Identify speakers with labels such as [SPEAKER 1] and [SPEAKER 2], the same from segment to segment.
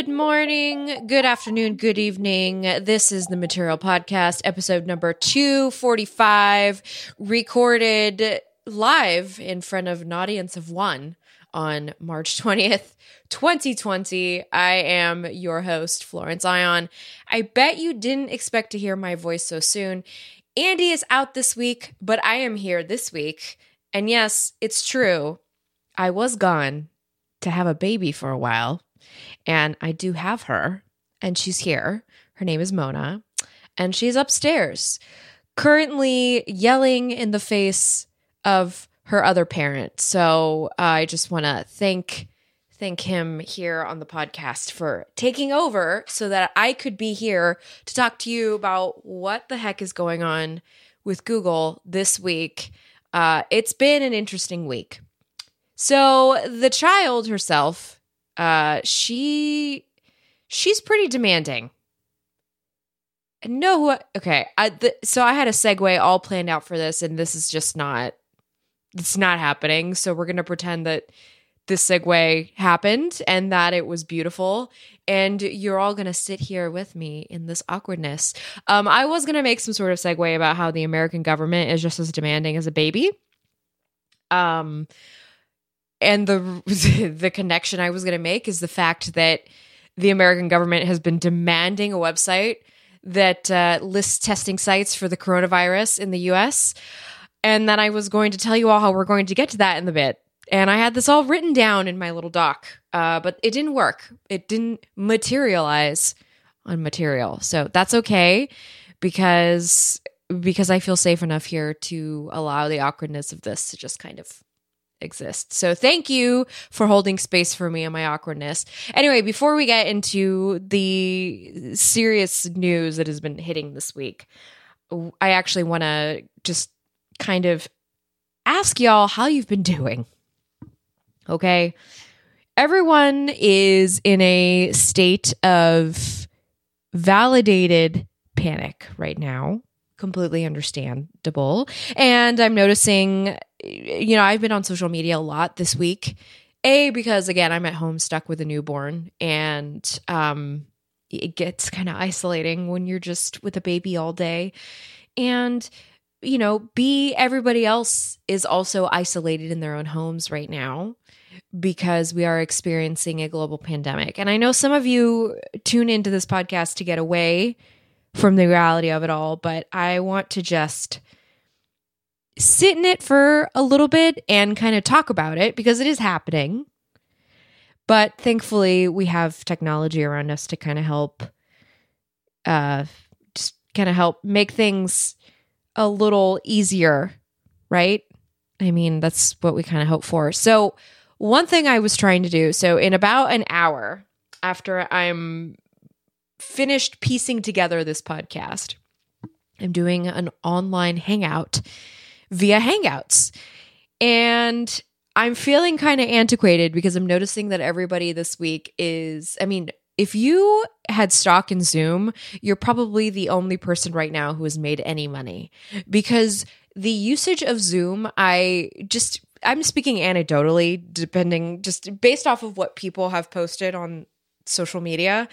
[SPEAKER 1] Good morning, good afternoon, good evening. This is the Material Podcast, episode number 245, recorded live in front of an audience of one on March 20th, 2020. I am your host, Florence Ion. I bet you didn't expect to hear my voice so soon. Andy is out this week, but I am here this week. And yes, it's true. I was gone to have a baby for a while and I do have her, and she's here. Her name is Mona, and she's upstairs, currently yelling in the face of her other parent. So uh, I just want to thank thank him here on the podcast for taking over so that I could be here to talk to you about what the heck is going on with Google this week. Uh, it's been an interesting week. So the child herself uh, she she's pretty demanding. No, okay. I the, so I had a segue all planned out for this, and this is just not. It's not happening. So we're gonna pretend that this segue happened and that it was beautiful and you're all going to sit here with me in this awkwardness um, i was going to make some sort of segue about how the american government is just as demanding as a baby um, and the the connection I was going to make is the fact that the American government has been demanding a website that uh, lists testing sites for the coronavirus in the U.S. And then I was going to tell you all how we're going to get to that in the bit. And I had this all written down in my little doc, uh, but it didn't work. It didn't materialize on material, so that's okay because because I feel safe enough here to allow the awkwardness of this to just kind of exist. So thank you for holding space for me and my awkwardness. Anyway, before we get into the serious news that has been hitting this week, I actually want to just kind of ask y'all how you've been doing. Okay. Everyone is in a state of validated panic right now completely understandable. And I'm noticing, you know, I've been on social media a lot this week. A, because again, I'm at home stuck with a newborn and um, it gets kind of isolating when you're just with a baby all day. And, you know, B, everybody else is also isolated in their own homes right now because we are experiencing a global pandemic. And I know some of you tune into this podcast to get away from the reality of it all, but I want to just sit in it for a little bit and kind of talk about it because it is happening. But thankfully, we have technology around us to kind of help, uh, just kind of help make things a little easier, right? I mean, that's what we kind of hope for. So, one thing I was trying to do so, in about an hour after I'm finished piecing together this podcast, I'm doing an online hangout via Hangouts. And I'm feeling kind of antiquated because I'm noticing that everybody this week is, I mean, if you had stock in Zoom, you're probably the only person right now who has made any money. Because the usage of Zoom, I just, I'm speaking anecdotally, depending just based off of what people have posted on social media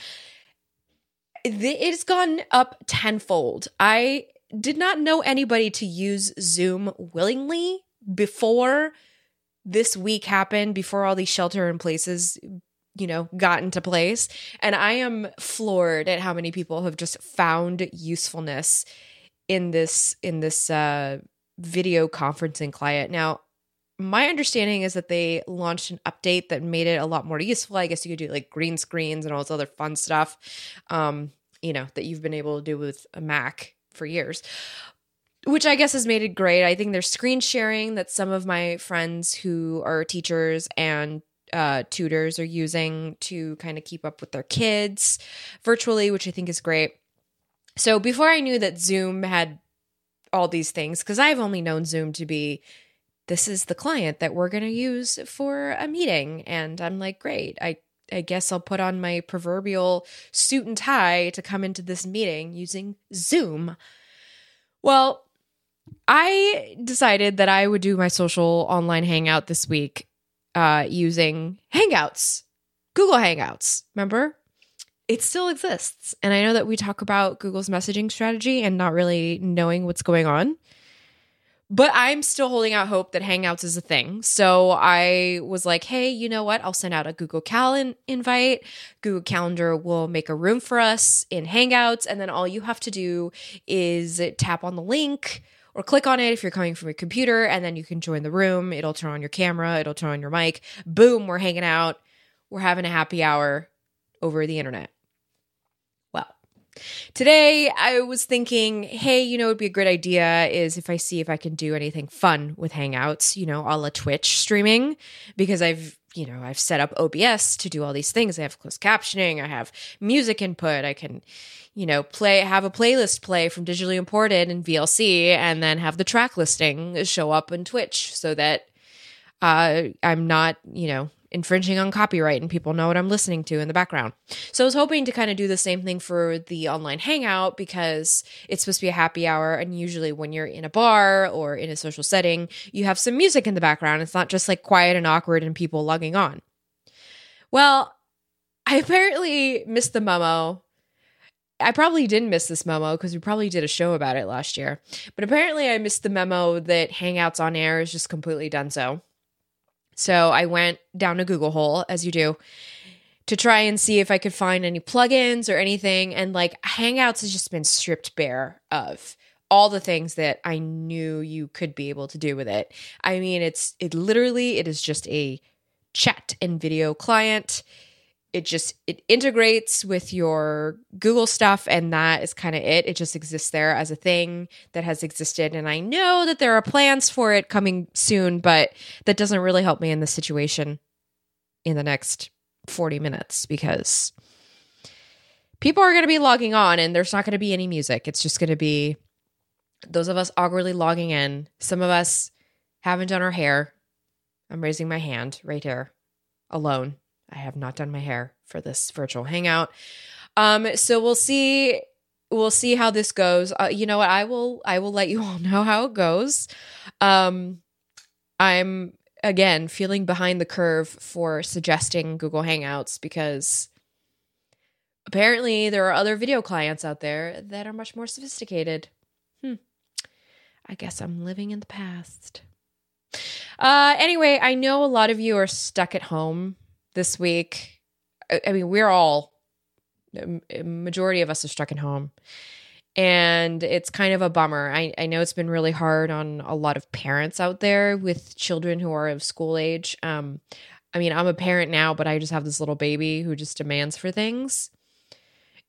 [SPEAKER 1] it's gone up tenfold. I did not know anybody to use Zoom willingly before this week happened, before all these shelter in places, you know, got into place. And I am floored at how many people have just found usefulness in this in this uh video conferencing client. Now, my understanding is that they launched an update that made it a lot more useful. I guess you could do like green screens and all this other fun stuff. Um, you know, that you've been able to do with a Mac for years. Which I guess has made it great. I think there's screen sharing that some of my friends who are teachers and uh, tutors are using to kind of keep up with their kids virtually, which I think is great. So before I knew that Zoom had all these things, because I've only known Zoom to be this is the client that we're going to use for a meeting. And I'm like, great. I I guess I'll put on my proverbial suit and tie to come into this meeting using Zoom. Well, I decided that I would do my social online hangout this week uh, using Hangouts, Google Hangouts. Remember? it still exists. And I know that we talk about Google's messaging strategy and not really knowing what's going on. But I'm still holding out hope that Hangouts is a thing. So I was like, hey, you know what? I'll send out a Google Calendar invite. Google Calendar will make a room for us in Hangouts. And then all you have to do is tap on the link or click on it if you're coming from a computer. And then you can join the room. It'll turn on your camera, it'll turn on your mic. Boom, we're hanging out. We're having a happy hour over the internet. Today, I was thinking, hey, you know, it'd be a great idea is if I see if I can do anything fun with Hangouts, you know, a la Twitch streaming, because I've, you know, I've set up OBS to do all these things. I have closed captioning, I have music input, I can, you know, play, have a playlist play from digitally imported and VLC, and then have the track listing show up in Twitch so that uh, I'm not, you know, infringing on copyright and people know what I'm listening to in the background. So I was hoping to kind of do the same thing for the online hangout because it's supposed to be a happy hour. And usually when you're in a bar or in a social setting, you have some music in the background. It's not just like quiet and awkward and people logging on. Well, I apparently missed the memo. I probably didn't miss this memo because we probably did a show about it last year. But apparently I missed the memo that Hangouts on Air is just completely done so. So I went down a Google hole, as you do, to try and see if I could find any plugins or anything. And like Hangouts has just been stripped bare of all the things that I knew you could be able to do with it. I mean, it's it literally it is just a chat and video client it just it integrates with your google stuff and that is kind of it. It just exists there as a thing that has existed and i know that there are plans for it coming soon but that doesn't really help me in this situation in the next 40 minutes because people are going to be logging on and there's not going to be any music. It's just going to be those of us awkwardly logging in. Some of us haven't done our hair. I'm raising my hand right here alone I have not done my hair for this virtual hangout. Um, so we'll see. We'll see how this goes. Uh, you know what? I will. I will let you all know how it goes. Um, I'm again feeling behind the curve for suggesting Google Hangouts because apparently there are other video clients out there that are much more sophisticated. Hmm. I guess I'm living in the past. Uh, anyway, I know a lot of you are stuck at home this week. I mean, we're all, majority of us are stuck at home. And it's kind of a bummer. I, I know it's been really hard on a lot of parents out there with children who are of school age. Um, I mean, I'm a parent now, but I just have this little baby who just demands for things.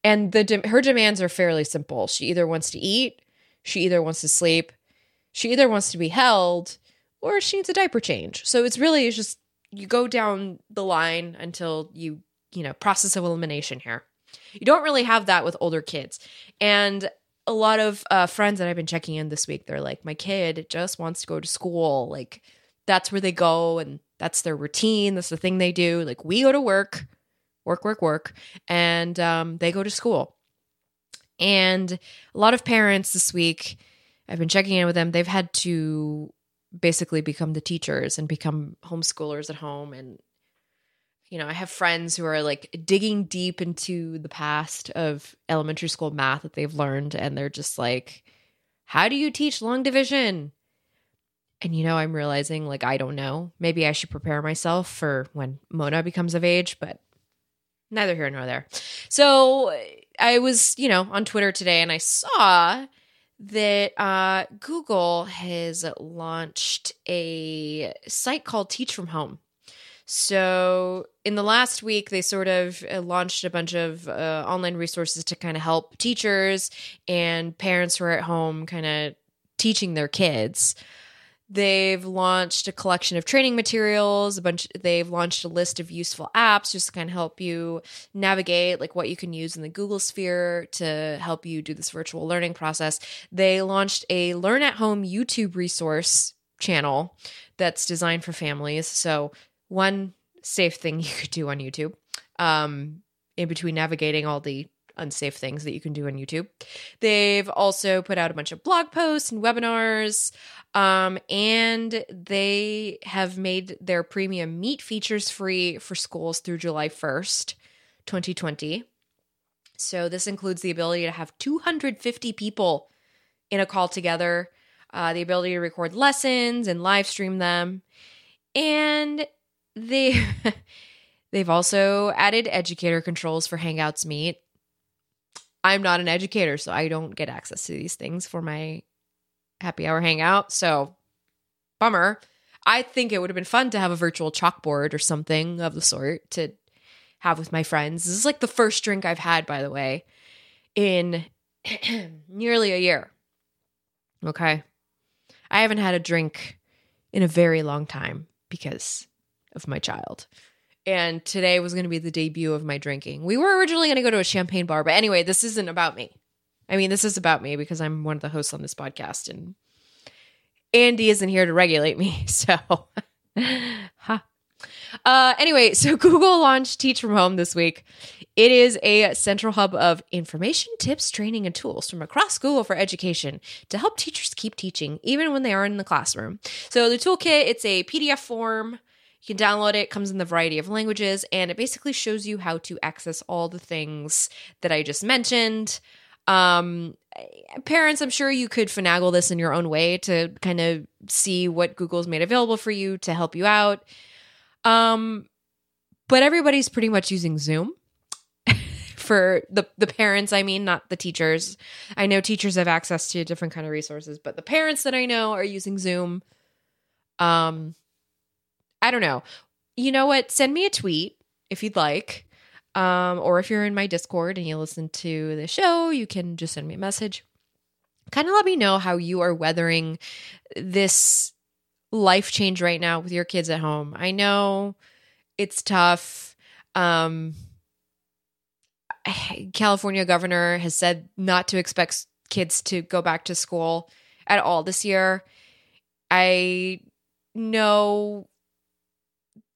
[SPEAKER 1] And the de- her demands are fairly simple. She either wants to eat, she either wants to sleep, she either wants to be held, or she needs a diaper change. So it's really just you go down the line until you, you know, process of elimination here. You don't really have that with older kids. And a lot of uh, friends that I've been checking in this week, they're like, my kid just wants to go to school. Like, that's where they go and that's their routine. That's the thing they do. Like, we go to work, work, work, work, and um, they go to school. And a lot of parents this week, I've been checking in with them, they've had to basically become the teachers and become homeschoolers at home. And you know i have friends who are like digging deep into the past of elementary school math that they've learned. And they're just like how do you teach long division? And you know i'm realizing like i don't know. Maybe i should prepare myself for when mona becomes of age but neither here nor there. So i was you know on twitter today and i saw that uh, Google has launched a site called Teach from Home. So, in the last week, they sort of uh, launched a bunch of uh, online resources to kind of help teachers and parents who are at home kind of teaching their kids. They've launched a collection of training materials, a bunch they've launched a list of useful apps just to kind of help you navigate like what you can use in the Google sphere to help you do this virtual learning process. They launched a learn at home YouTube resource channel that's designed for families. So, one safe thing you could do on YouTube um, in between navigating all the unsafe things that you can do on YouTube. They've also put out a bunch of blog posts and webinars. Um, and they have made their premium meet features free for schools through July 1st, 2020. So this includes the ability to have 250 people in a call together, uh, the ability to record lessons and live stream them, and they they've also added educator controls for Hangouts Meet. I'm not an educator, so I don't get access to these things for my happy hour hangout. So bummer. I think it would have been fun to have a virtual chalkboard or something of the sort to have with my friends. This is like the first drink I've had, by the way, in nearly a year. Okay. I haven't had a drink in a very long time because of my child. And today was going to be the debut of my drinking. We were originally going to go to a champagne bar, but anyway, this isn't about me. I mean, this is about me because I'm one of the hosts on this podcast and Andy isn't here to regulate me. So, ha. Uh, anyway, so Google launched Teach from Home this week. It is a central hub of information, tips, training, and tools from across Google for education to help teachers keep teaching even when they are in the classroom. So the toolkit, it's a PDF form. You can download it, it comes in the variety of languages, and it basically shows you how to access all the things that I just mentioned. Um, parents, I'm sure you could finagle this in your own way to kind of see what Google's made available for you to help you out. Um, but everybody's pretty much using Zoom for the the parents. I mean, not the teachers. I know teachers have access to different kind of resources, but the parents that I know are using Zoom. Um, I don't know. You know what? Send me a tweet if you'd like. Um, or if you're in my Discord and you listen to the show, you can just send me a message. Kind of let me know how you are weathering this life change right now with your kids at home. I know it's tough. Um, California governor has said not to expect kids to go back to school at all this year. I know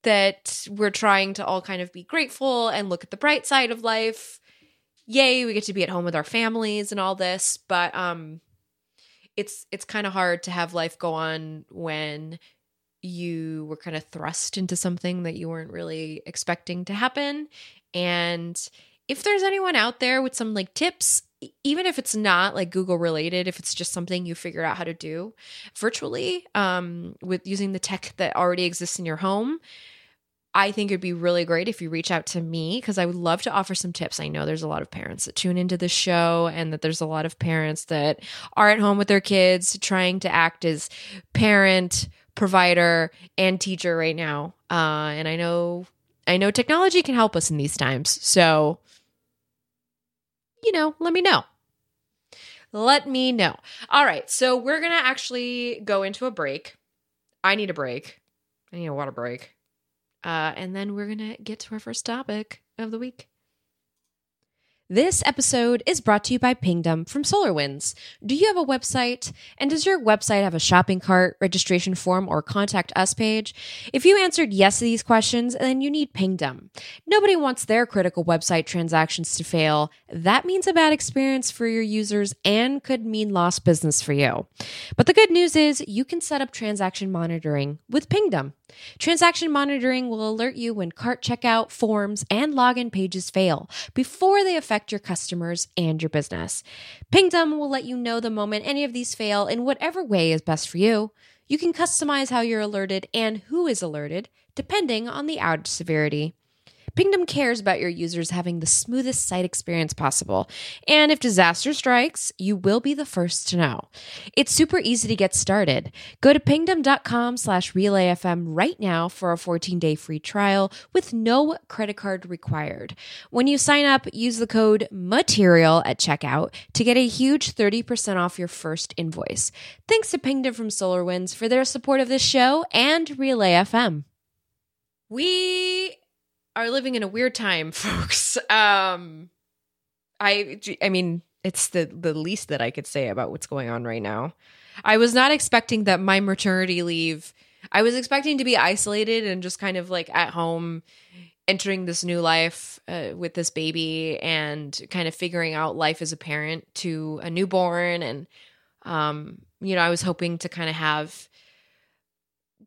[SPEAKER 1] that we're trying to all kind of be grateful and look at the bright side of life. Yay, we get to be at home with our families and all this, but um it's it's kind of hard to have life go on when you were kind of thrust into something that you weren't really expecting to happen and if there's anyone out there with some like tips even if it's not like google related if it's just something you figured out how to do virtually um, with using the tech that already exists in your home I think it'd be really great if you reach out to me because I would love to offer some tips. I know there's a lot of parents that tune into the show and that there's a lot of parents that are at home with their kids trying to act as parent, provider, and teacher right now. Uh, and I know I know technology can help us in these times. So, you know, let me know. Let me know. All right. So we're going to actually go into a break. I need a break. I need a water break. Uh, and then we're going to get to our first topic of the week. This episode is brought to you by Pingdom from SolarWinds. Do you have a website? And does your website have a shopping cart, registration form, or contact us page? If you answered yes to these questions, then you need Pingdom. Nobody wants their critical website transactions to fail. That means a bad experience for your users and could mean lost business for you. But the good news is you can set up transaction monitoring with Pingdom. Transaction monitoring will alert you when cart checkout, forms, and login pages fail before they affect your customers and your business. Pingdom will let you know the moment any of these fail in whatever way is best for you. You can customize how you're alerted and who is alerted depending on the outage severity. Pingdom cares about your users having the smoothest site experience possible. And if disaster strikes, you will be the first to know. It's super easy to get started. Go to pingdom.com slash relayfm right now for a 14-day free trial with no credit card required. When you sign up, use the code MATERIAL at checkout to get a huge 30% off your first invoice. Thanks to Pingdom from SolarWinds for their support of this show and Relay FM. We are living in a weird time, folks. Um, I I mean, it's the the least that I could say about what's going on right now. I was not expecting that my maternity leave. I was expecting to be isolated and just kind of like at home entering this new life uh, with this baby and kind of figuring out life as a parent to a newborn and um you know I was hoping to kind of have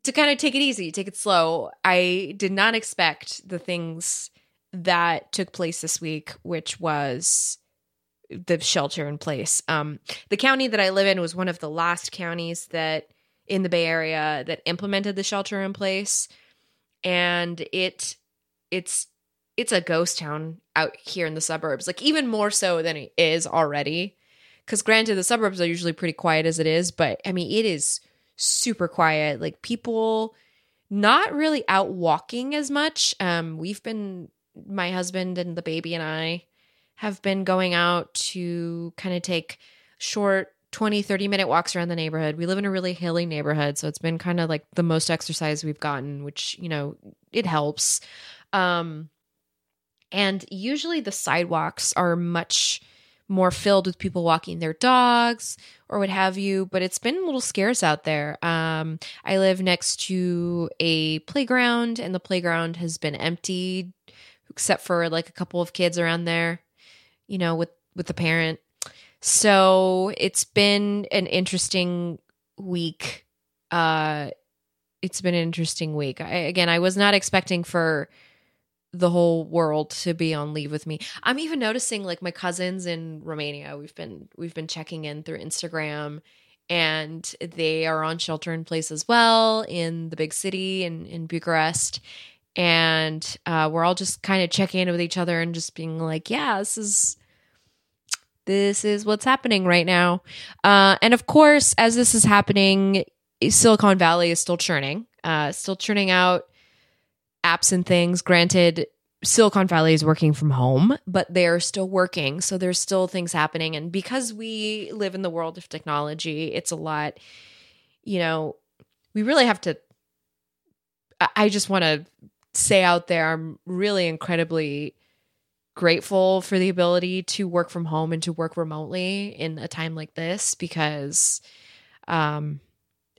[SPEAKER 1] to kind of take it easy, take it slow. I did not expect the things that took place this week, which was the shelter in place. Um, the county that I live in was one of the last counties that in the Bay Area that implemented the shelter in place, and it it's it's a ghost town out here in the suburbs, like even more so than it is already. Because granted, the suburbs are usually pretty quiet as it is, but I mean, it is super quiet. Like people not really out walking as much. Um, we've been my husband and the baby and I have been going out to kind of take short 20 30 minute walks around the neighborhood. We live in a really hilly neighborhood, so it's been kind of like the most exercise we've gotten, which, you know, it helps. Um and usually the sidewalks are much more filled with people walking their dogs or what have you, but it's been a little scarce out there. Um, I live next to a playground, and the playground has been emptied except for like a couple of kids around there, you know, with with the parent. So it's been an interesting week. Uh, it's been an interesting week. I, again, I was not expecting for the whole world to be on leave with me. I'm even noticing like my cousins in Romania. We've been we've been checking in through Instagram and they are on shelter in place as well in the big city in in Bucharest. And uh, we're all just kind of checking in with each other and just being like, yeah, this is this is what's happening right now. Uh, and of course, as this is happening, Silicon Valley is still churning, uh, still churning out apps and things. Granted, Silicon Valley is working from home, but they're still working. So there's still things happening. And because we live in the world of technology, it's a lot, you know, we really have to. I just want to say out there, I'm really incredibly grateful for the ability to work from home and to work remotely in a time like this because um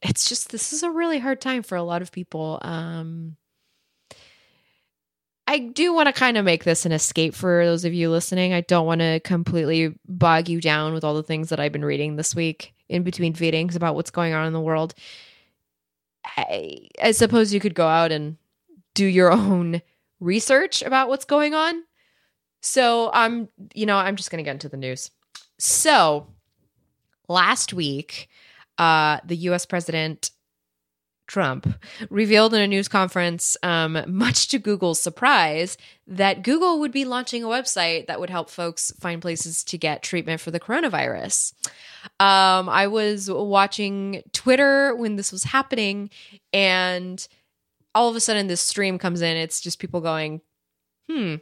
[SPEAKER 1] it's just this is a really hard time for a lot of people um I do want to kind of make this an escape for those of you listening. I don't want to completely bog you down with all the things that I've been reading this week in between feedings about what's going on in the world. I, I suppose you could go out and do your own research about what's going on. So I'm, you know, I'm just going to get into the news. So last week, uh, the U.S. president Trump revealed in a news conference, um, much to Google's surprise, that Google would be launching a website that would help folks find places to get treatment for the coronavirus. Um, I was watching Twitter when this was happening, and all of a sudden, this stream comes in. It's just people going, hmm,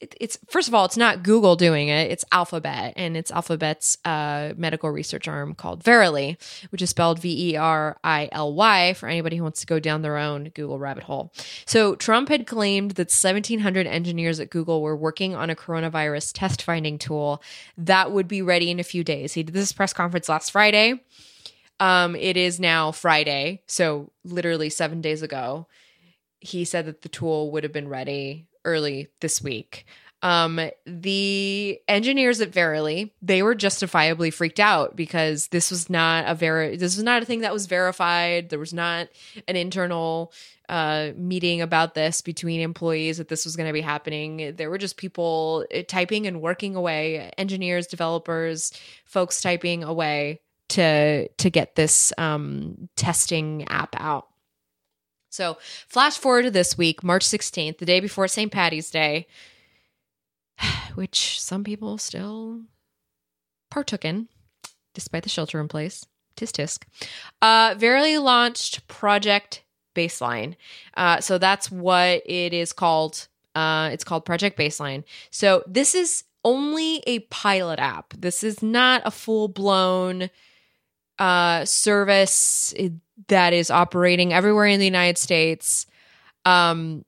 [SPEAKER 1] it's first of all, it's not Google doing it. It's Alphabet, and it's Alphabet's uh, medical research arm called Verily, which is spelled V E R I L Y for anybody who wants to go down their own Google rabbit hole. So Trump had claimed that 1,700 engineers at Google were working on a coronavirus test finding tool that would be ready in a few days. He did this press conference last Friday. Um, it is now Friday, so literally seven days ago. He said that the tool would have been ready early this week. Um, the engineers at Verily, they were justifiably freaked out because this was not a very this was not a thing that was verified. There was not an internal uh, meeting about this between employees that this was going to be happening. There were just people uh, typing and working away, engineers, developers, folks typing away to to get this um, testing app out. So, flash forward to this week, March 16th, the day before St. Patty's Day, which some people still partook in, despite the shelter in place. Tisk tisk. Uh, Verily launched Project Baseline. Uh, so that's what it is called. Uh, it's called Project Baseline. So this is only a pilot app. This is not a full blown uh, service that is operating everywhere in the United States. Um,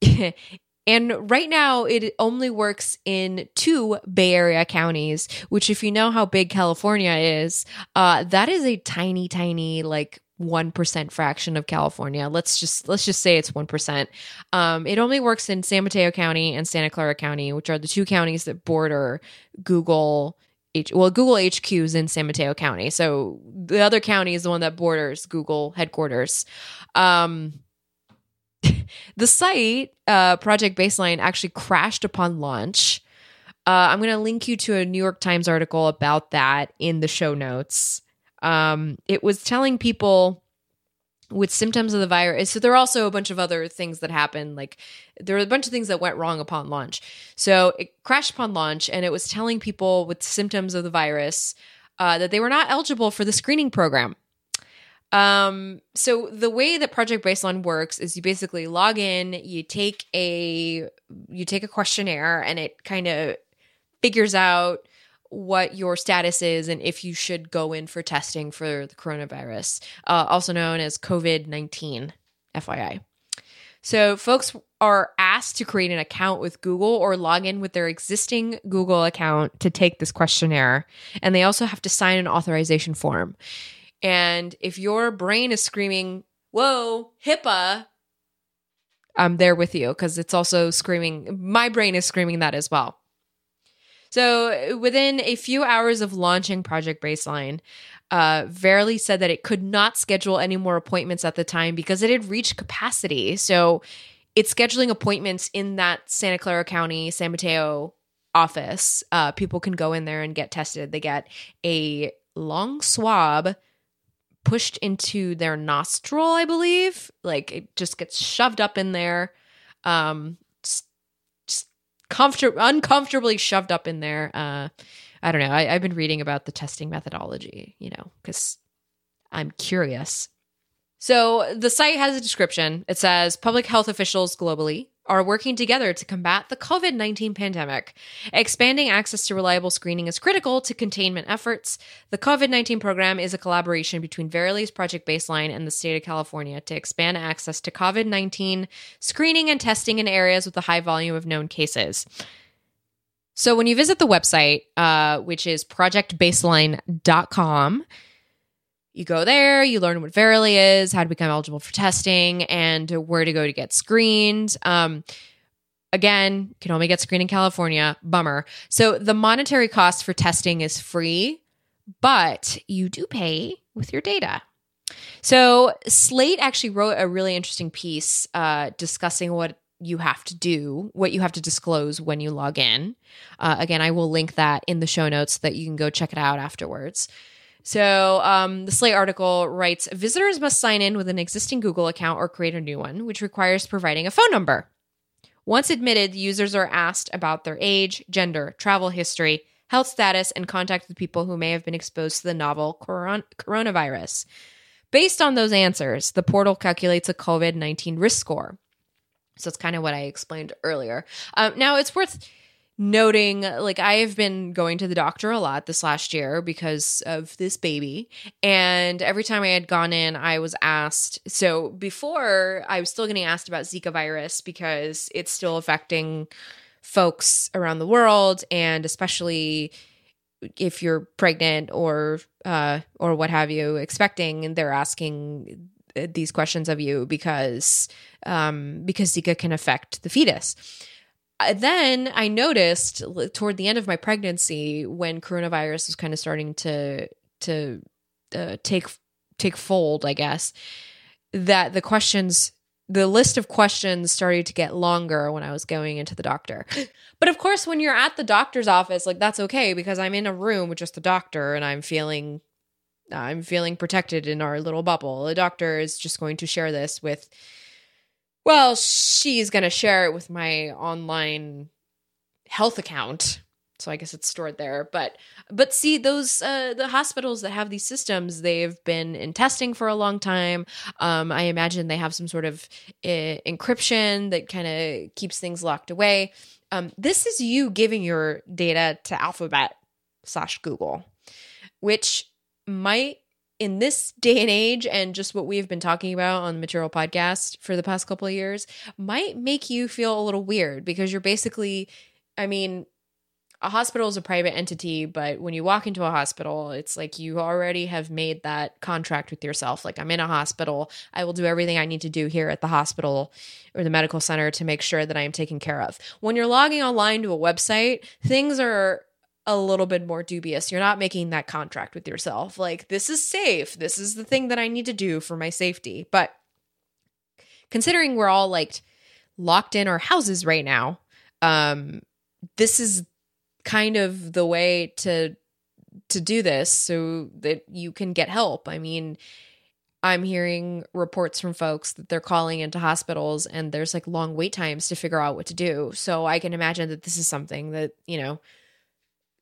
[SPEAKER 1] and right now, it only works in two Bay Area counties, which, if you know how big California is, uh, that is a tiny, tiny, like, 1% fraction of California. Let's just let's just say it's 1%. Um, it only works in San Mateo County and Santa Clara County, which are the two counties that border Google H well Google HQ is in San Mateo County. So the other county is the one that borders Google headquarters. Um the site, uh, Project Baseline, actually crashed upon launch. Uh, I'm going to link you to a New York Times article about that in the show notes. Um, it was telling people with symptoms of the virus. So there are also a bunch of other things that happened. Like there were a bunch of things that went wrong upon launch. So it crashed upon launch, and it was telling people with symptoms of the virus uh, that they were not eligible for the screening program. Um, so the way that Project Baseline works is you basically log in, you take a you take a questionnaire, and it kind of figures out what your status is and if you should go in for testing for the coronavirus, uh, also known as COVID 19, FYI. So, folks are asked to create an account with Google or log in with their existing Google account to take this questionnaire. And they also have to sign an authorization form. And if your brain is screaming, Whoa, HIPAA, I'm there with you because it's also screaming, my brain is screaming that as well. So within a few hours of launching Project Baseline, uh, Verily said that it could not schedule any more appointments at the time because it had reached capacity. So it's scheduling appointments in that Santa Clara County, San Mateo office. Uh, people can go in there and get tested. They get a long swab pushed into their nostril, I believe. Like it just gets shoved up in there. Um, comfort- uncomfortably shoved up in there. Uh, I don't know. I, I've been reading about the testing methodology, you know, because I'm curious. So the site has a description. It says public health officials globally are working together to combat the COVID 19 pandemic. Expanding access to reliable screening is critical to containment efforts. The COVID 19 program is a collaboration between Verily's Project Baseline and the state of California to expand access to COVID 19 screening and testing in areas with a high volume of known cases. So when you visit the website, uh, which is projectbaseline.com, you go there, you learn what Verily is, how to become eligible for testing, and where to go to get screened. Um, again, can only get screened in California. Bummer. So the monetary cost for testing is free, but you do pay with your data. So Slate actually wrote a really interesting piece uh, discussing what you have to do, what you have to disclose when you log in. Uh, again, I will link that in the show notes so that you can go check it out afterwards. So um, the Slate article writes visitors must sign in with an existing Google account or create a new one, which requires providing a phone number. Once admitted, users are asked about their age, gender, travel history, health status, and contact with people who may have been exposed to the novel coron- coronavirus. Based on those answers, the portal calculates a COVID 19 risk score. So it's kind of what I explained earlier. Um, now, it's worth noting like I have been going to the doctor a lot this last year because of this baby. And every time I had gone in, I was asked. So before, I was still getting asked about Zika virus because it's still affecting folks around the world and especially if you're pregnant or uh or what have you expecting and they're asking these questions of you because um because Zika can affect the fetus then I noticed toward the end of my pregnancy when coronavirus was kind of starting to to uh, take take fold, I guess, that the questions the list of questions started to get longer when I was going into the doctor. But of course, when you're at the doctor's office, like that's okay because I'm in a room with just the doctor and I'm feeling I'm feeling protected in our little bubble. The doctor is just going to share this with well, she's going to share it with my online health account. So I guess it's stored there. But but see those uh, the hospitals that have these systems, they've been in testing for a long time. Um, I imagine they have some sort of uh, encryption that kind of keeps things locked away. Um, this is you giving your data to Alphabet slash Google, which might in this day and age and just what we've been talking about on the material podcast for the past couple of years might make you feel a little weird because you're basically i mean a hospital is a private entity but when you walk into a hospital it's like you already have made that contract with yourself. Like i'm in a hospital. I will do everything i need to do here at the hospital or the medical center to make sure that i am taken care of. When you're logging online to a website things are a little bit more dubious. You're not making that contract with yourself. Like, this is safe. This is the thing that I need to do for my safety. But considering we're all like locked in our houses right now, um, this is kind of the way to to do this so that you can get help. I mean, I'm hearing reports from folks that they're calling into hospitals and there's like long wait times to figure out what to do. So I can imagine that this is something that, you know,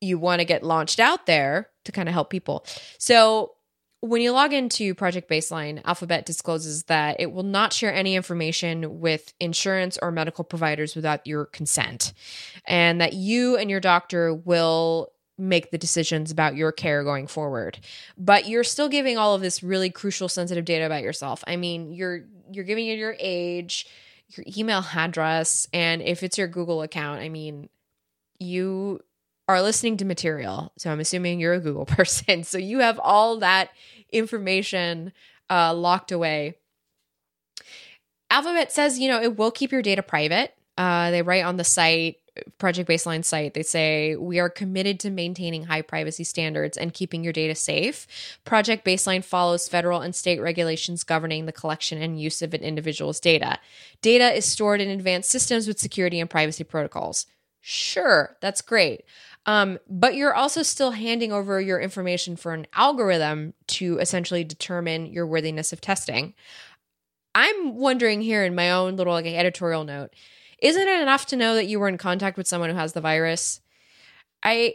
[SPEAKER 1] you want to get launched out there to kind of help people. So when you log into Project Baseline, Alphabet discloses that it will not share any information with insurance or medical providers without your consent, and that you and your doctor will make the decisions about your care going forward. But you're still giving all of this really crucial sensitive data about yourself. I mean, you're you're giving it your age, your email address, and if it's your Google account, I mean, you are listening to material. So I'm assuming you're a Google person. So you have all that information uh, locked away. Alphabet says, you know, it will keep your data private. Uh, they write on the site, Project Baseline site, they say, we are committed to maintaining high privacy standards and keeping your data safe. Project Baseline follows federal and state regulations governing the collection and use of an individual's data. Data is stored in advanced systems with security and privacy protocols. Sure, that's great. Um, but you're also still handing over your information for an algorithm to essentially determine your worthiness of testing. I'm wondering here in my own little like editorial note, isn't it enough to know that you were in contact with someone who has the virus? I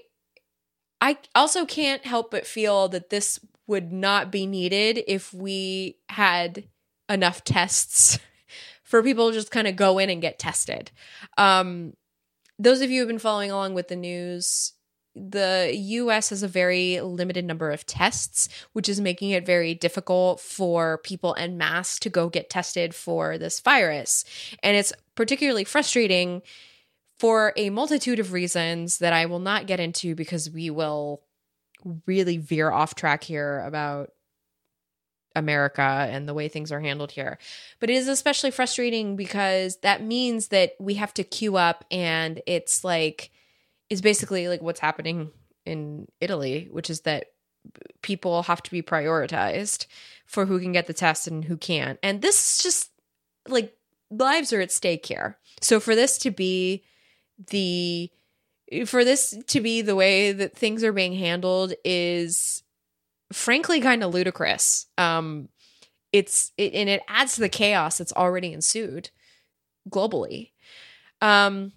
[SPEAKER 1] I also can't help but feel that this would not be needed if we had enough tests for people to just kind of go in and get tested. Um, those of you who have been following along with the news, the US has a very limited number of tests, which is making it very difficult for people en masse to go get tested for this virus. And it's particularly frustrating for a multitude of reasons that I will not get into because we will really veer off track here about America and the way things are handled here. But it is especially frustrating because that means that we have to queue up and it's like is basically like what's happening in Italy, which is that people have to be prioritized for who can get the test and who can't. And this is just like lives are at stake here. So for this to be the for this to be the way that things are being handled is frankly kind of ludicrous. Um, it's it, and it adds to the chaos that's already ensued globally. Um,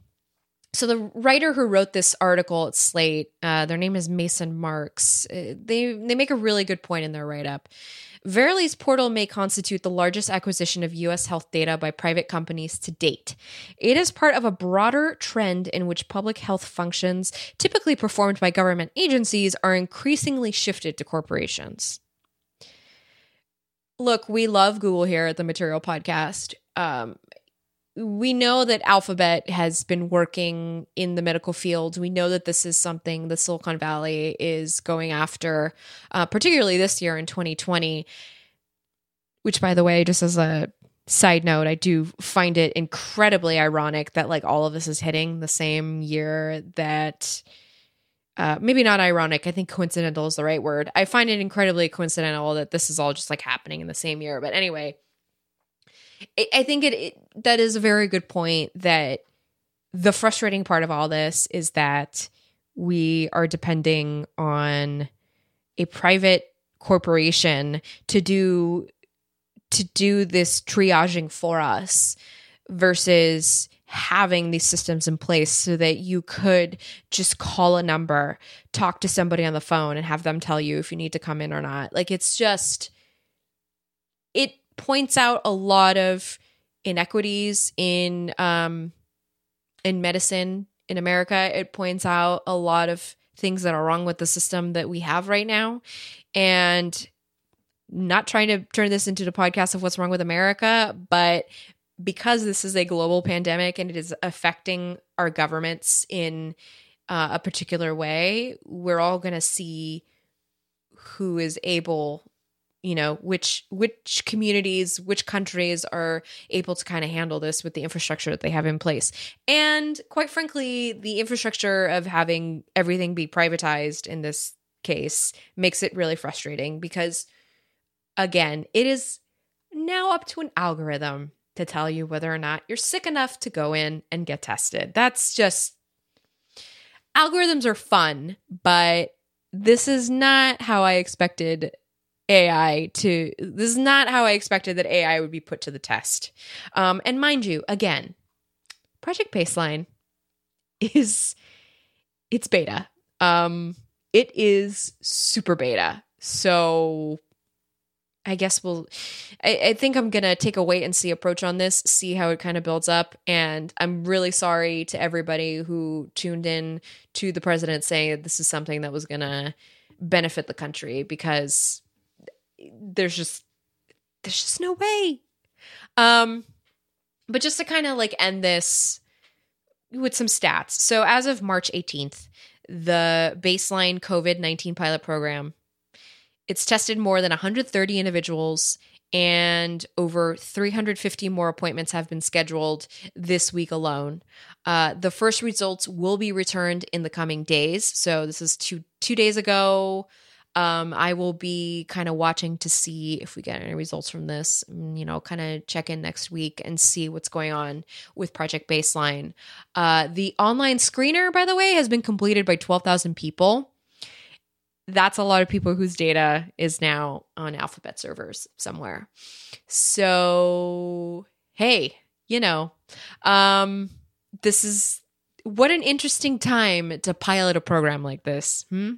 [SPEAKER 1] so the writer who wrote this article at Slate, uh, their name is Mason Marks. Uh, they they make a really good point in their write up. Verily's portal may constitute the largest acquisition of U.S. health data by private companies to date. It is part of a broader trend in which public health functions, typically performed by government agencies, are increasingly shifted to corporations. Look, we love Google here at the Material Podcast. Um, we know that Alphabet has been working in the medical field. We know that this is something the Silicon Valley is going after, uh, particularly this year in 2020. Which, by the way, just as a side note, I do find it incredibly ironic that like all of this is hitting the same year that. Uh, maybe not ironic. I think coincidental is the right word. I find it incredibly coincidental that this is all just like happening in the same year. But anyway, I think it, it that is a very good point that the frustrating part of all this is that we are depending on a private corporation to do to do this triaging for us versus having these systems in place so that you could just call a number, talk to somebody on the phone and have them tell you if you need to come in or not. Like it's just points out a lot of inequities in um, in medicine in America. It points out a lot of things that are wrong with the system that we have right now, and not trying to turn this into the podcast of what's wrong with America, but because this is a global pandemic and it is affecting our governments in uh, a particular way, we're all going to see who is able you know which which communities which countries are able to kind of handle this with the infrastructure that they have in place and quite frankly the infrastructure of having everything be privatized in this case makes it really frustrating because again it is now up to an algorithm to tell you whether or not you're sick enough to go in and get tested. That's just algorithms are fun, but this is not how I expected AI to. This is not how I expected that AI would be put to the test. Um, and mind you, again, Project Baseline is it's beta. Um, it is super beta. So I guess we'll. I, I, think I'm gonna take a wait and see approach on this, see how it kind of builds up. And I'm really sorry to everybody who tuned in to the president saying that this is something that was gonna benefit the country because there's just there's just no way. Um, but just to kind of like end this with some stats. So as of March 18th, the baseline COVID 19 pilot program it's tested more than 130 individuals and over 350 more appointments have been scheduled this week alone. Uh, the first results will be returned in the coming days. So this is two two days ago. Um, I will be kind of watching to see if we get any results from this. Mm, you know, kind of check in next week and see what's going on with Project Baseline. Uh, the online screener, by the way, has been completed by 12,000 people that's a lot of people whose data is now on alphabet servers somewhere. So, hey, you know, um, this is what an interesting time to pilot a program like this. Hmm?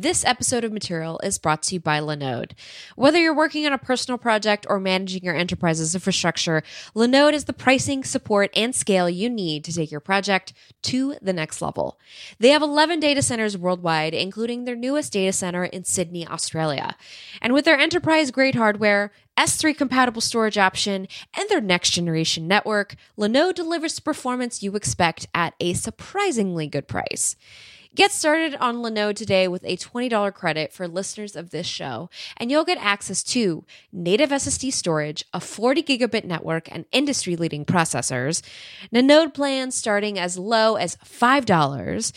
[SPEAKER 1] This episode of Material is brought to you by Linode. Whether you're working on a personal project or managing your enterprise's infrastructure, Linode is the pricing, support, and scale you need to take your project to the next level. They have 11 data centers worldwide, including their newest data center in Sydney, Australia. And with their enterprise grade hardware, S3 compatible storage option, and their next generation network, Linode delivers the performance you expect at a surprisingly good price. Get started on Linode today with a $20 credit for listeners of this show, and you'll get access to native SSD storage, a 40 gigabit network, and industry leading processors, Linode plans starting as low as $5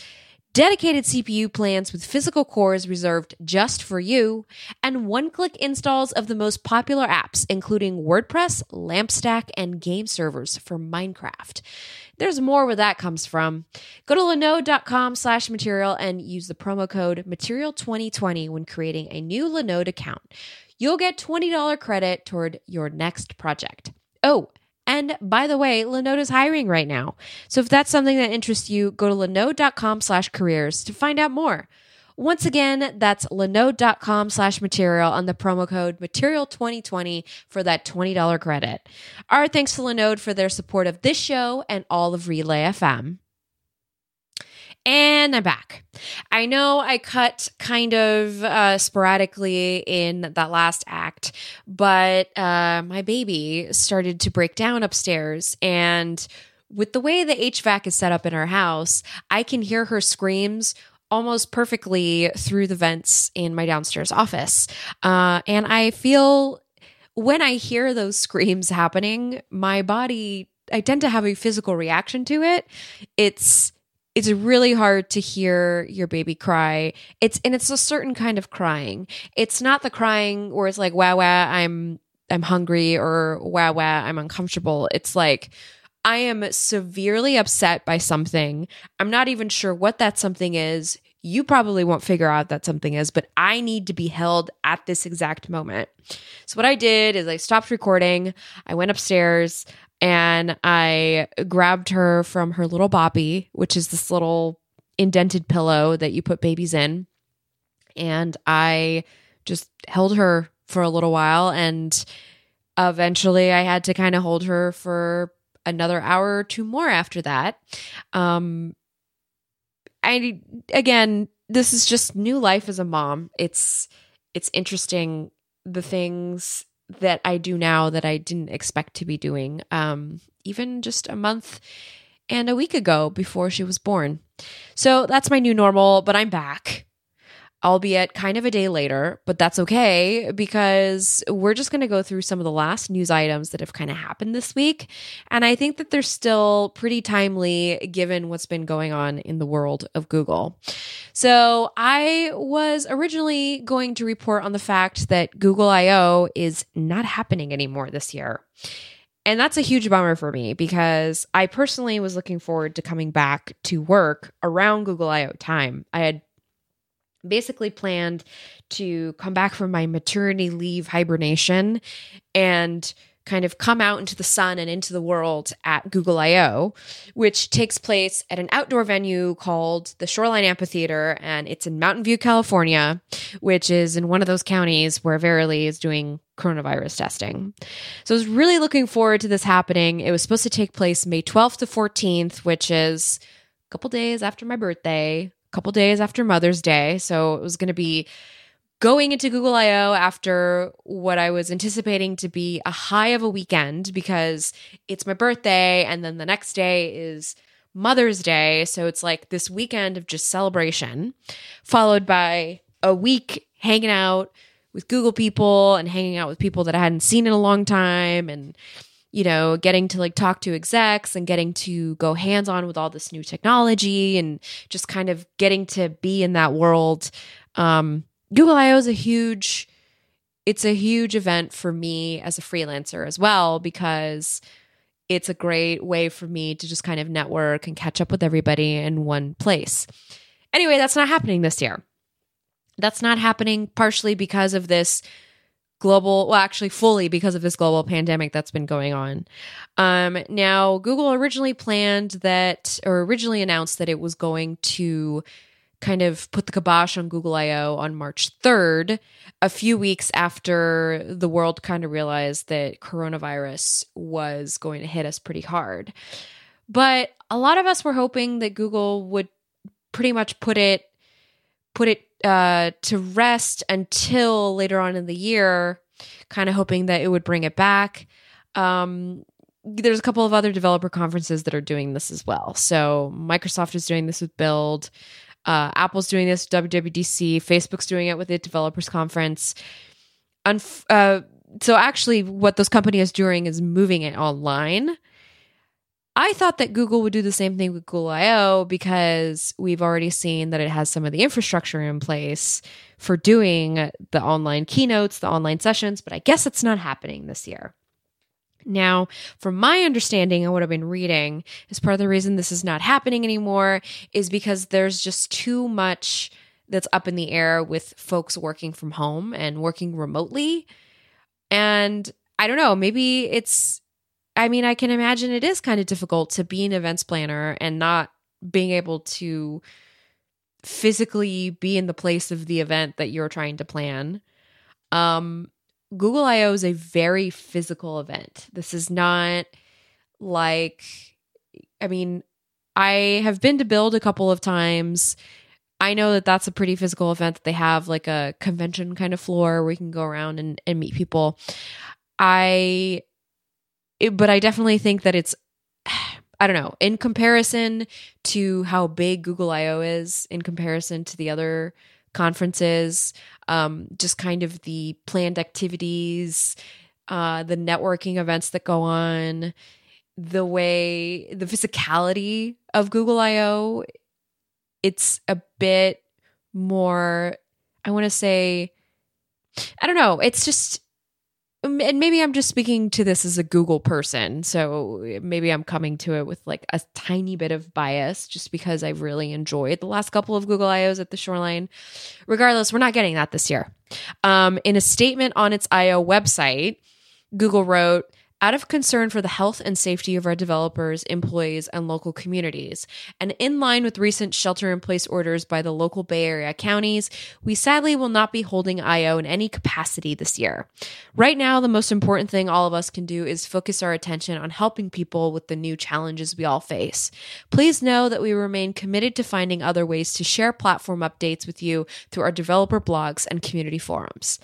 [SPEAKER 1] dedicated CPU plans with physical cores reserved just for you, and one click installs of the most popular apps, including WordPress, LAMP stack, and game servers for Minecraft. There's more where that comes from. Go to linode.com slash material and use the promo code material2020 when creating a new Linode account. You'll get $20 credit toward your next project. Oh, and by the way, Linode is hiring right now. So if that's something that interests you, go to linode.com slash careers to find out more. Once again, that's linode.com slash material on the promo code material2020 for that $20 credit. Our thanks to Linode for their support of this show and all of Relay FM. And I'm back. I know I cut kind of uh, sporadically in that last act, but uh, my baby started to break down upstairs. And with the way the HVAC is set up in our house, I can hear her screams almost perfectly through the vents in my downstairs office. Uh, and I feel when I hear those screams happening, my body, I tend to have a physical reaction to it. It's it's really hard to hear your baby cry. It's and it's a certain kind of crying. It's not the crying where it's like wow wow I'm I'm hungry or wow wow I'm uncomfortable. It's like I am severely upset by something. I'm not even sure what that something is. You probably won't figure out that something is, but I need to be held at this exact moment. So, what I did is I stopped recording. I went upstairs and I grabbed her from her little boppy, which is this little indented pillow that you put babies in. And I just held her for a little while. And eventually I had to kind of hold her for another hour or two more after that. Um, I, again, this is just new life as a mom. It's, it's interesting the things that I do now that I didn't expect to be doing, um, even just a month and a week ago before she was born. So that's my new normal, but I'm back albeit kind of a day later, but that's okay because we're just going to go through some of the last news items that have kind of happened this week. And I think that they're still pretty timely given what's been going on in the world of Google. So I was originally going to report on the fact that Google I.O. is not happening anymore this year. And that's a huge bummer for me because I personally was looking forward to coming back to work around Google I/O time. I had basically planned to come back from my maternity leave hibernation and kind of come out into the sun and into the world at Google I/O, which takes place at an outdoor venue called the Shoreline Amphitheater, and it's in Mountain View, California, which is in one of those counties where Verily is doing coronavirus testing. So I was really looking forward to this happening. It was supposed to take place May 12th to 14th, which is a couple days after my birthday, couple days after Mother's Day. So it was going to be going into Google I/O after what I was anticipating to be a high of a weekend because it's my birthday and then the next day is Mother's Day, so it's like this weekend of just celebration followed by a week hanging out with Google people and hanging out with people that I hadn't seen in a long time and you know, getting to like talk to execs and getting to go hands on with all this new technology and just kind of getting to be in that world. Um, Google I/O is a huge it's a huge event for me as a freelancer as well because it's a great way for me to just kind of network and catch up with everybody in one place. Anyway, that's not happening this year. That's not happening partially because of this global, well, actually, fully because of this global pandemic that's been going on. Um, now, Google originally planned that, or originally announced that it was going to kind of put the kibosh on Google I/O on March 3rd, a few weeks after the world kind of realized that coronavirus was going to hit us pretty hard. But a lot of us were hoping that Google would pretty much put it put it uh, to rest until later on in the year, kind of hoping that it would bring it back. Um, there's a couple of other developer conferences that are doing this as well. So Microsoft is doing this with Build. Uh, Apple's doing this, with WWDC, Facebook's doing it with the developers conference. Unf- uh, so actually, what those companies doing is moving it online. I thought that Google would do the same thing with Google I/O because we've already seen that it has some of the infrastructure in place for doing the online keynotes, the online sessions, but I guess it's not happening this year. Now, from my understanding and what I've been reading, is part of the reason this is not happening anymore is because there's just too much that's up in the air with folks working from home and working remotely. And I don't know, maybe it's, I mean, I can imagine it is kind of difficult to be an events planner and not being able to physically be in the place of the event that you're trying to plan. Um, Google I/O is a very physical event. This is not like I mean, I have been to Build a couple of times. I know that that's a pretty physical event that they have like a convention kind of floor where you can go around and, and meet people. I it, but I definitely think that it's I don't know, in comparison to how big Google I/O is in comparison to the other conferences, um, just kind of the planned activities, uh, the networking events that go on, the way, the physicality of Google I/O. It's a bit more. I want to say, I don't know. It's just and maybe I'm just speaking to this as a Google person. So maybe I'm coming to it with like a tiny bit of bias just because I've really enjoyed the last couple of Google I/Os at the shoreline. Regardless, we're not getting that this year. Um, in a statement on its I/O website, Google wrote, out of concern for the health and safety of our developers, employees, and local communities. And in line with recent shelter in place orders by the local Bay Area counties, we sadly will not be holding IO in any capacity this year. Right now, the most important thing all of us can do is focus our attention on helping people with the new challenges we all face. Please know that we remain committed to finding other ways to share platform updates with you through our developer blogs and community forums.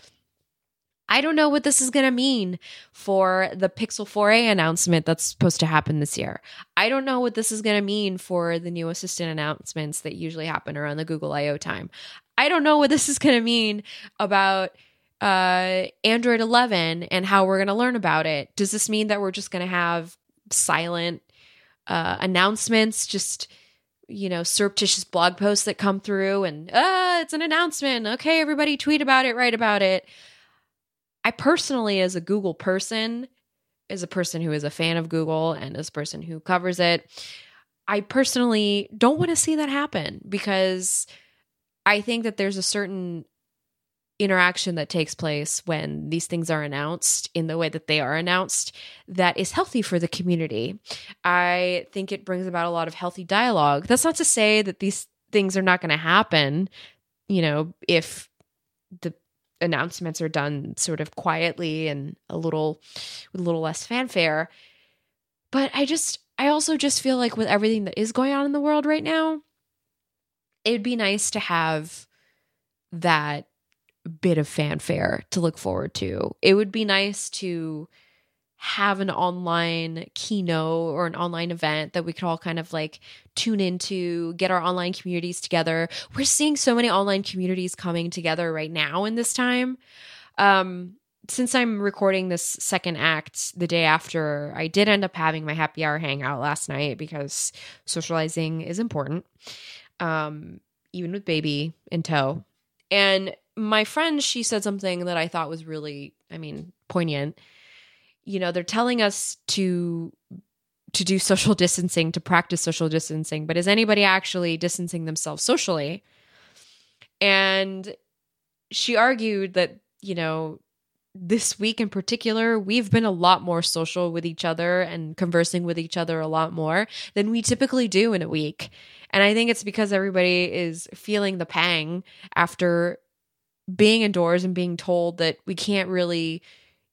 [SPEAKER 1] I don't know what this is going to mean for the Pixel 4a announcement that's supposed to happen this year. I don't know what this is going to mean for the new assistant announcements that usually happen around the Google I/O time. I don't know what this is going to mean about uh, Android 11 and how we're going to learn about it. Does this mean that we're just going to have silent uh, announcements, just you know, surreptitious blog posts that come through and ah, it's an announcement. Okay, everybody tweet about it, write about it. I personally, as a Google person, as a person who is a fan of Google and as a person who covers it, I personally don't want to see that happen because I think that there's a certain interaction that takes place when these things are announced in the way that they are announced that is healthy for the community. I think it brings about a lot of healthy dialogue. That's not to say that these things are not going to happen, you know, if the announcements are done sort of quietly and a little with a little less fanfare. But I just I also just feel like with everything that is going on in the world right now, it'd be nice to have that bit of fanfare to look forward to. It would be nice to have an online keynote or an online event that we could all kind of like tune into, get our online communities together. We're seeing so many online communities coming together right now in this time. Um, since I'm recording this second act the day after, I did end up having my happy hour hangout last night because socializing is important, um, even with baby in tow. And my friend, she said something that I thought was really, I mean, poignant you know they're telling us to to do social distancing to practice social distancing but is anybody actually distancing themselves socially? And she argued that you know this week in particular we've been a lot more social with each other and conversing with each other a lot more than we typically do in a week. And i think it's because everybody is feeling the pang after being indoors and being told that we can't really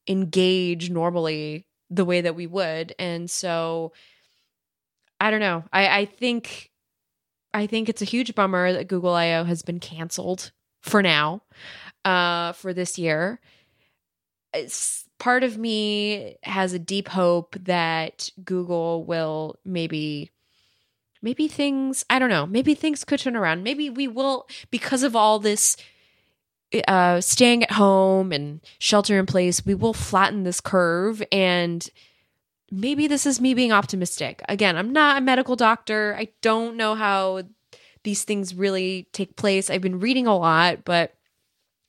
[SPEAKER 1] engage normally the way that we would. And so I don't know. I, I think I think it's a huge bummer that Google I/O has been canceled for now, uh, for this year. It's, part of me has a deep hope that Google will maybe maybe things I don't know, maybe things could turn around. Maybe we will because of all this uh, staying at home and shelter in place, we will flatten this curve. And maybe this is me being optimistic. Again, I'm not a medical doctor. I don't know how these things really take place. I've been reading a lot, but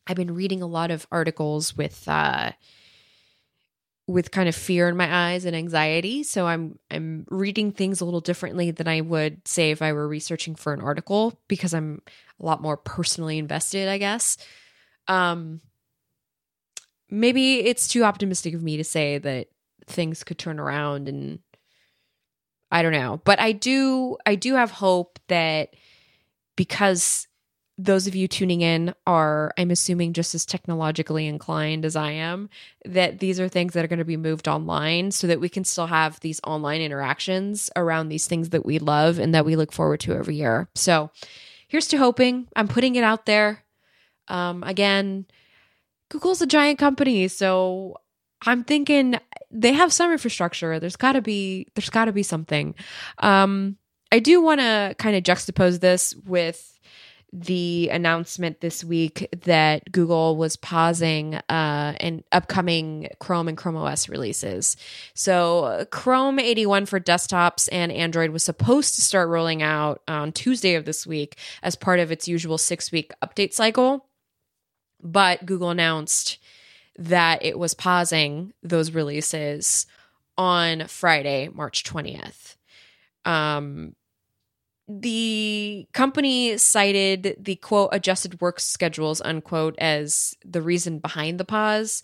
[SPEAKER 1] I've been reading a lot of articles with uh, with kind of fear in my eyes and anxiety. So I'm I'm reading things a little differently than I would say if I were researching for an article because I'm a lot more personally invested, I guess. Um, maybe it's too optimistic of me to say that things could turn around and I don't know. But I do I do have hope that because those of you tuning in are I'm assuming just as technologically inclined as I am that these are things that are going to be moved online so that we can still have these online interactions around these things that we love and that we look forward to every year. So, here's to hoping. I'm putting it out there. Um, again, Google's a giant company, so I'm thinking they have some infrastructure. There's got to be there's got to be something. Um, I do want to kind of juxtapose this with the announcement this week that Google was pausing uh, an upcoming Chrome and Chrome OS releases. So, Chrome 81 for desktops and Android was supposed to start rolling out on Tuesday of this week as part of its usual six week update cycle. But Google announced that it was pausing those releases on Friday, March 20th. Um, the company cited the quote adjusted work schedules unquote as the reason behind the pause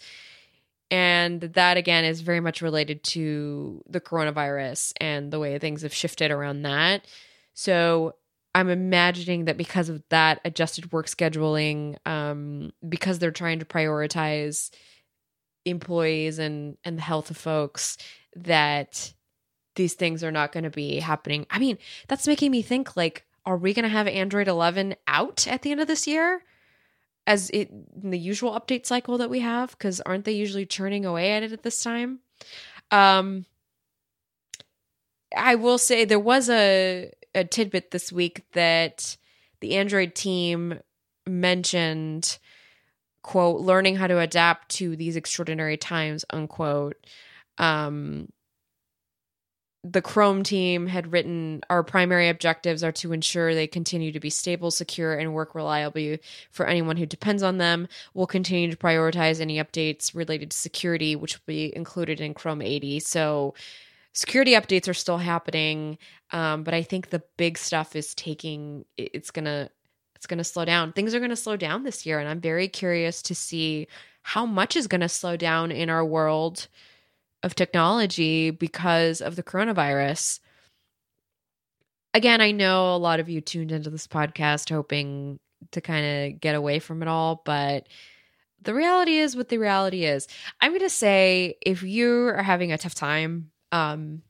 [SPEAKER 1] and that again is very much related to the coronavirus and the way things have shifted around that so I'm imagining that because of that adjusted work scheduling, um, because they're trying to prioritize employees and and the health of folks, that these things are not going to be happening. I mean, that's making me think like, are we going to have Android 11 out at the end of this year? As it in the usual update cycle that we have, because aren't they usually churning away at it at this time? Um, I will say there was a a tidbit this week that the Android team mentioned quote learning how to adapt to these extraordinary times unquote um the Chrome team had written our primary objectives are to ensure they continue to be stable, secure, and work reliably for anyone who depends on them. We'll continue to prioritize any updates related to security, which will be included in Chrome 80. So, security updates are still happening, um, but I think the big stuff is taking. It's gonna it's gonna slow down. Things are gonna slow down this year, and I'm very curious to see how much is gonna slow down in our world of technology because of the coronavirus. Again, I know a lot of you tuned into this podcast hoping to kind of get away from it all, but the reality is what the reality is. I'm going to say if you are having a tough time, um,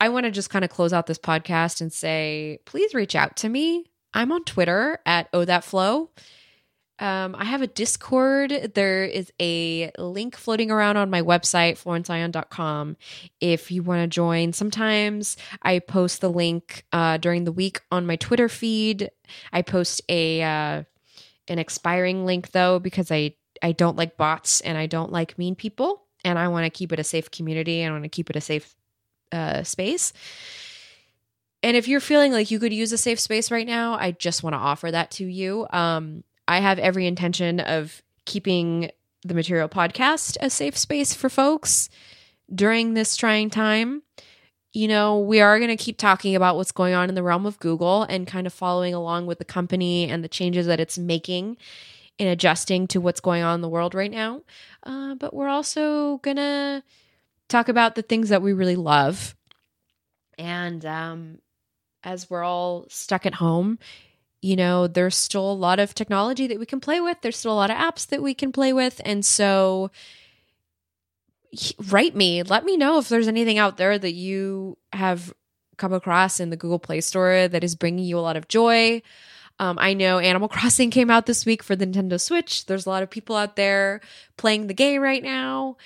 [SPEAKER 1] I want to just kind of close out this podcast and say, please reach out to me. I'm on Twitter at Oh That Flo. Um, I have a Discord. There is a link floating around on my website, florenceion.com, if you want to join. Sometimes I post the link uh, during the week on my Twitter feed. I post a uh, an expiring link though because I I don't like bots and I don't like mean people, and I want to keep it a safe community. I want to keep it a safe uh, space. And if you're feeling like you could use a safe space right now, I just want to offer that to you. Um, I have every intention of keeping the Material Podcast a safe space for folks during this trying time. You know, we are going to keep talking about what's going on in the realm of Google and kind of following along with the company and the changes that it's making in adjusting to what's going on in the world right now. Uh, but we're also going to talk about the things that we really love. And um, as we're all stuck at home, you know, there's still a lot of technology that we can play with. There's still a lot of apps that we can play with. And so, write me, let me know if there's anything out there that you have come across in the Google Play Store that is bringing you a lot of joy. Um, I know Animal Crossing came out this week for the Nintendo Switch. There's a lot of people out there playing the game right now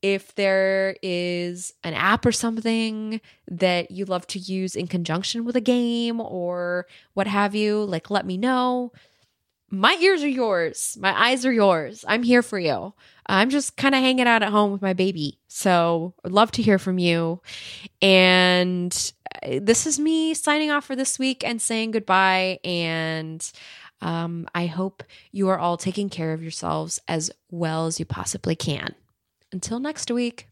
[SPEAKER 1] if there is an app or something that you love to use in conjunction with a game or what have you, like let me know. My ears are yours. My eyes are yours. I'm here for you. I'm just kind of hanging out at home with my baby. So I'd love to hear from you. And uh, this is me signing off for this week and saying goodbye. And um, I hope you are all taking care of yourselves as well as you possibly can. Until next week.